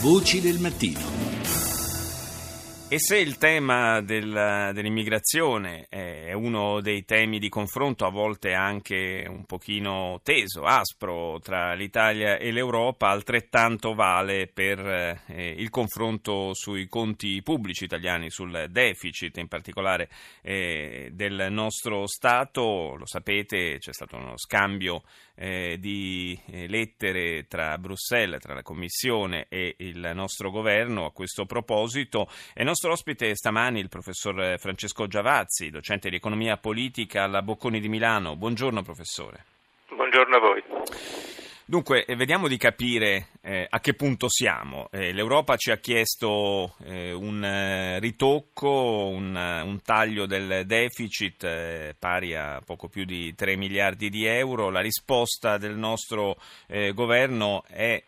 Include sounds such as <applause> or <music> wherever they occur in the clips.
Voci del mattino. E se il tema del, dell'immigrazione è uno dei temi di confronto, a volte anche un pochino teso, aspro tra l'Italia e l'Europa, altrettanto vale per eh, il confronto sui conti pubblici italiani, sul deficit in particolare eh, del nostro Stato. Lo sapete, c'è stato uno scambio eh, di eh, lettere tra Bruxelles, tra la Commissione e il nostro governo a questo proposito. E nostro ospite stamani il professor Francesco Giavazzi, docente di economia politica alla Bocconi di Milano. Buongiorno professore. Buongiorno a voi. Dunque, eh, vediamo di capire eh, a che punto siamo. Eh, L'Europa ci ha chiesto eh, un eh, ritocco, un, un, taglio del deficit eh, pari a poco più di 3 miliardi di euro. La risposta del nostro governo è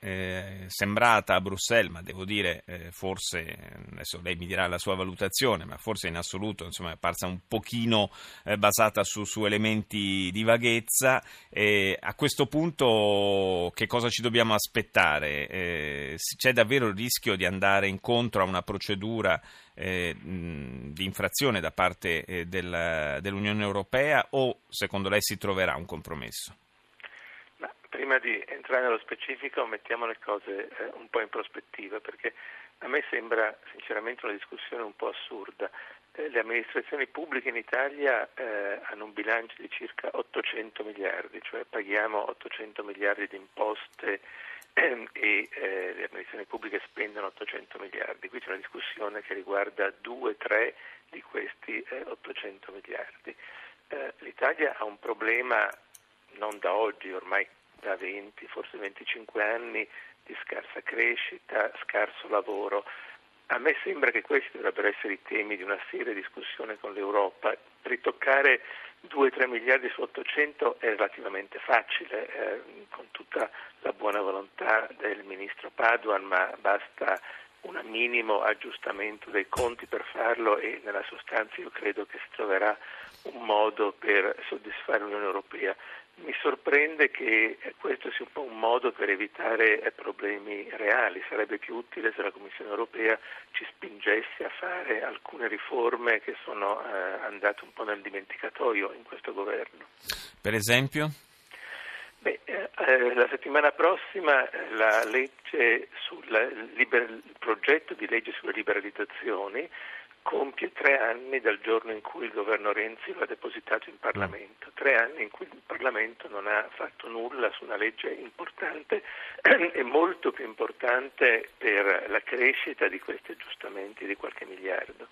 sembrata a Bruxelles, ma devo dire, forse, adesso lei mi dirà la sua valutazione, ma forse in assoluto insomma, è apparsa un pochino basata su, su, elementi di vaghezza. a questo punto che cosa ci dobbiamo aspettare? Eh, c'è davvero il rischio di andare incontro a una procedura eh, di infrazione da parte eh, del, dell'Unione Europea o secondo lei si troverà un compromesso? Ma prima di entrare nello specifico mettiamo le cose eh, un po' in prospettiva perché a me sembra sinceramente una discussione un po' assurda. Eh, le amministrazioni pubbliche in Italia eh, hanno un bilancio di circa 800 miliardi, cioè paghiamo 800 miliardi di imposte ehm, e eh, le amministrazioni pubbliche spendono 800 miliardi. Qui c'è una discussione che riguarda 2-3 di questi 800 eh, miliardi. Eh, L'Italia ha un problema non da oggi, ormai da 20, forse 25 anni di scarsa crescita, scarso lavoro. A me sembra che questi dovrebbero essere i temi di una seria discussione con l'Europa. Ritoccare 2-3 miliardi su 800 è relativamente facile, eh, con tutta la buona volontà del ministro Paduan, ma basta un minimo aggiustamento dei conti per farlo e nella sostanza io credo che si troverà un modo per soddisfare l'Unione Europea. Mi sorprende che questo sia un po' un modo per evitare eh, problemi reali, sarebbe più utile se la Commissione europea ci spingesse a fare alcune riforme che sono eh, andate un po' nel dimenticatoio in questo governo. Per esempio? Beh, eh, eh la settimana prossima la legge sul liber, il progetto di legge sulle liberalizzazioni compie tre anni dal giorno in cui il governo Renzi lo ha depositato in Parlamento, tre anni in cui il Parlamento non ha fatto nulla su una legge importante <clears throat> e molto più importante per la crescita di questi aggiustamenti di qualche miliardo.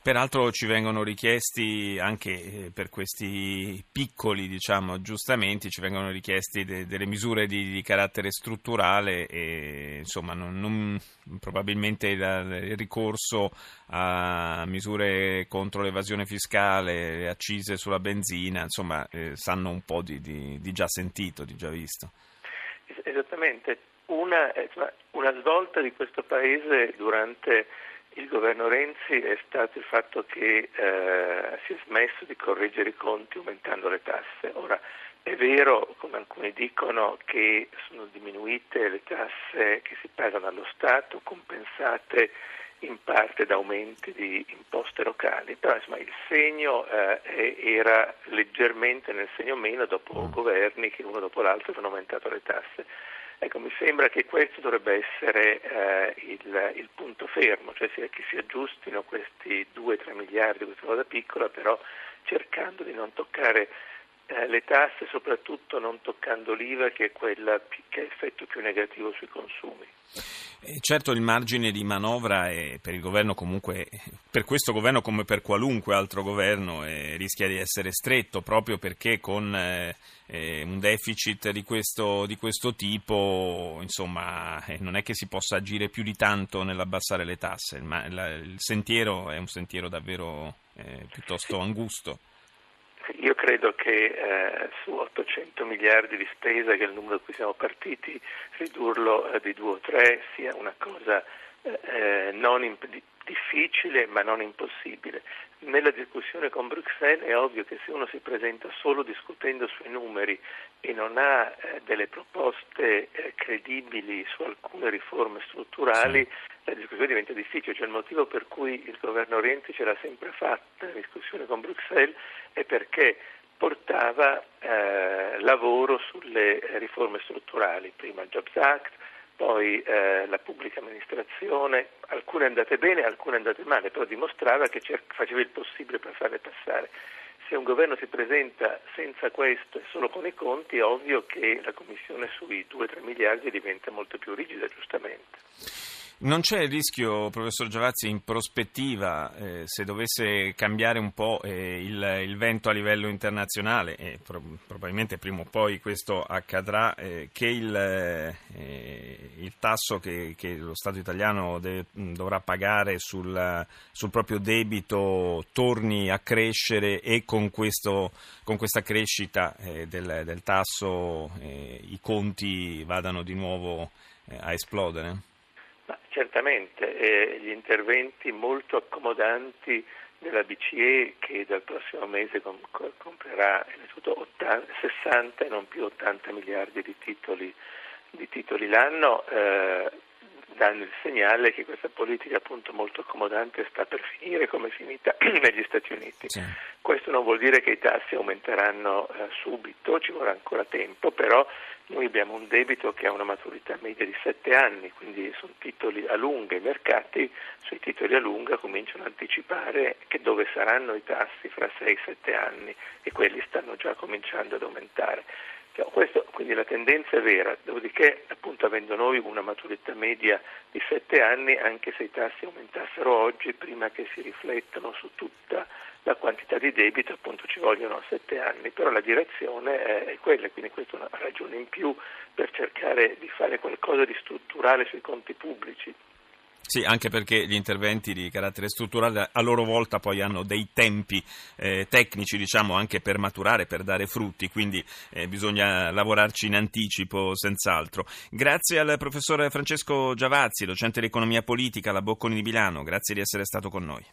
Peraltro ci vengono richiesti anche eh, per questi piccoli diciamo, aggiustamenti, ci vengono richiesti de- delle misure di-, di, carattere strutturale e insomma non, non, probabilmente il, il, ricorso a misure contro l'evasione fiscale, le accise sulla benzina, insomma eh, sanno un po' di, di, di, già sentito, di già visto. Esattamente, una, una svolta di questo Paese durante il governo Renzi è stato il fatto che eh, si è smesso di correggere i conti aumentando le tasse. Ora è vero, come alcuni dicono, che sono diminuite le tasse che si pagano allo Stato, compensate in parte da aumenti di imposte locali, però insomma, il segno eh, era leggermente nel segno meno dopo mm. governi che uno dopo l'altro hanno aumentato le tasse. Ecco, mi sembra che questo dovrebbe essere eh, il, il, punto fermo, cioè che si aggiustino questi 2-3 miliardi, questa cosa piccola, però cercando di non toccare eh, le tasse, soprattutto non toccando l'IVA che è quella che ha effetto più negativo sui consumi. Eh, certo il margine di manovra è per il governo comunque, per questo governo come per qualunque altro governo eh, rischia di essere stretto proprio perché con eh, eh un deficit di questo, di questo tipo insomma eh, non è che si possa agire più di tanto nell'abbassare le tasse, ma la, il sentiero è un sentiero davvero piuttosto angusto. Io credo che eh, su 800 miliardi di spesa, che è il numero da cui siamo partiti, ridurlo eh, di 2 o 3 sia una cosa eh, non imp- difficile ma non impossibile. Nella discussione con Bruxelles è ovvio che se uno si presenta solo discutendo sui numeri e non ha eh, delle proposte eh, credibili su alcune riforme strutturali, la discussione diventa difficile. Cioè il motivo per cui il governo Renzi ce l'ha sempre fatta in discussione con Bruxelles è perché portava eh, lavoro sulle riforme strutturali, prima il Jobs Act, poi eh, la pubblica amministrazione, alcune andate bene, alcune andate male, però dimostrava che faceva il possibile per farle passare. Se un governo si presenta senza questo e solo con i conti, è ovvio che la Commissione sui 2-3 miliardi diventa molto più rigida, giustamente. Non c'è il rischio, professor Giavazzi, in prospettiva, eh, se dovesse cambiare un po' eh, il, il, vento a livello internazionale, e pro- probabilmente prima o poi questo accadrà, eh, che il, eh, il tasso che, che, lo Stato italiano deve, dovrà pagare sul, sul, proprio debito torni a crescere e con, questo, con questa crescita eh, del, del, tasso i conti vadano di nuovo a esplodere? Certamente, eh, gli interventi molto accomodanti della BCE che dal prossimo mese com- comprerà 80, 60 e non più 80 miliardi di titoli, di titoli l'anno eh, danno il segnale che questa politica appunto molto accomodante sta per finire come è finita <clears throat> negli Stati Uniti. Sì. Questo non vuol dire che i tassi aumenteranno eh, subito, ci vorrà ancora tempo, però noi abbiamo un debito che ha una maturità media di 7 anni, quindi sono titoli a lunga, i mercati sui titoli a lunga cominciano a anticipare che dove saranno i tassi fra 6-7 anni e quelli stanno già cominciando ad aumentare. Questo, quindi la tendenza è vera, dopodiché appunto avendo noi una maturità media di 7 anni, anche se i tassi aumentassero oggi, prima che si riflettano su tutta la quantità di debito, appunto ci vogliono 7 anni, però la direzione è quella, quindi questa è una ragione in più per cercare di fare qualcosa di strutturale sui conti pubblici. Sì, anche perché gli interventi di carattere strutturale a loro volta poi hanno dei tempi eh, tecnici, diciamo, anche per maturare, per dare frutti, quindi eh, bisogna lavorarci in anticipo, senz'altro. Grazie al professor Francesco Giavazzi, docente di economia politica alla Bocconi di Milano, grazie di essere stato con noi.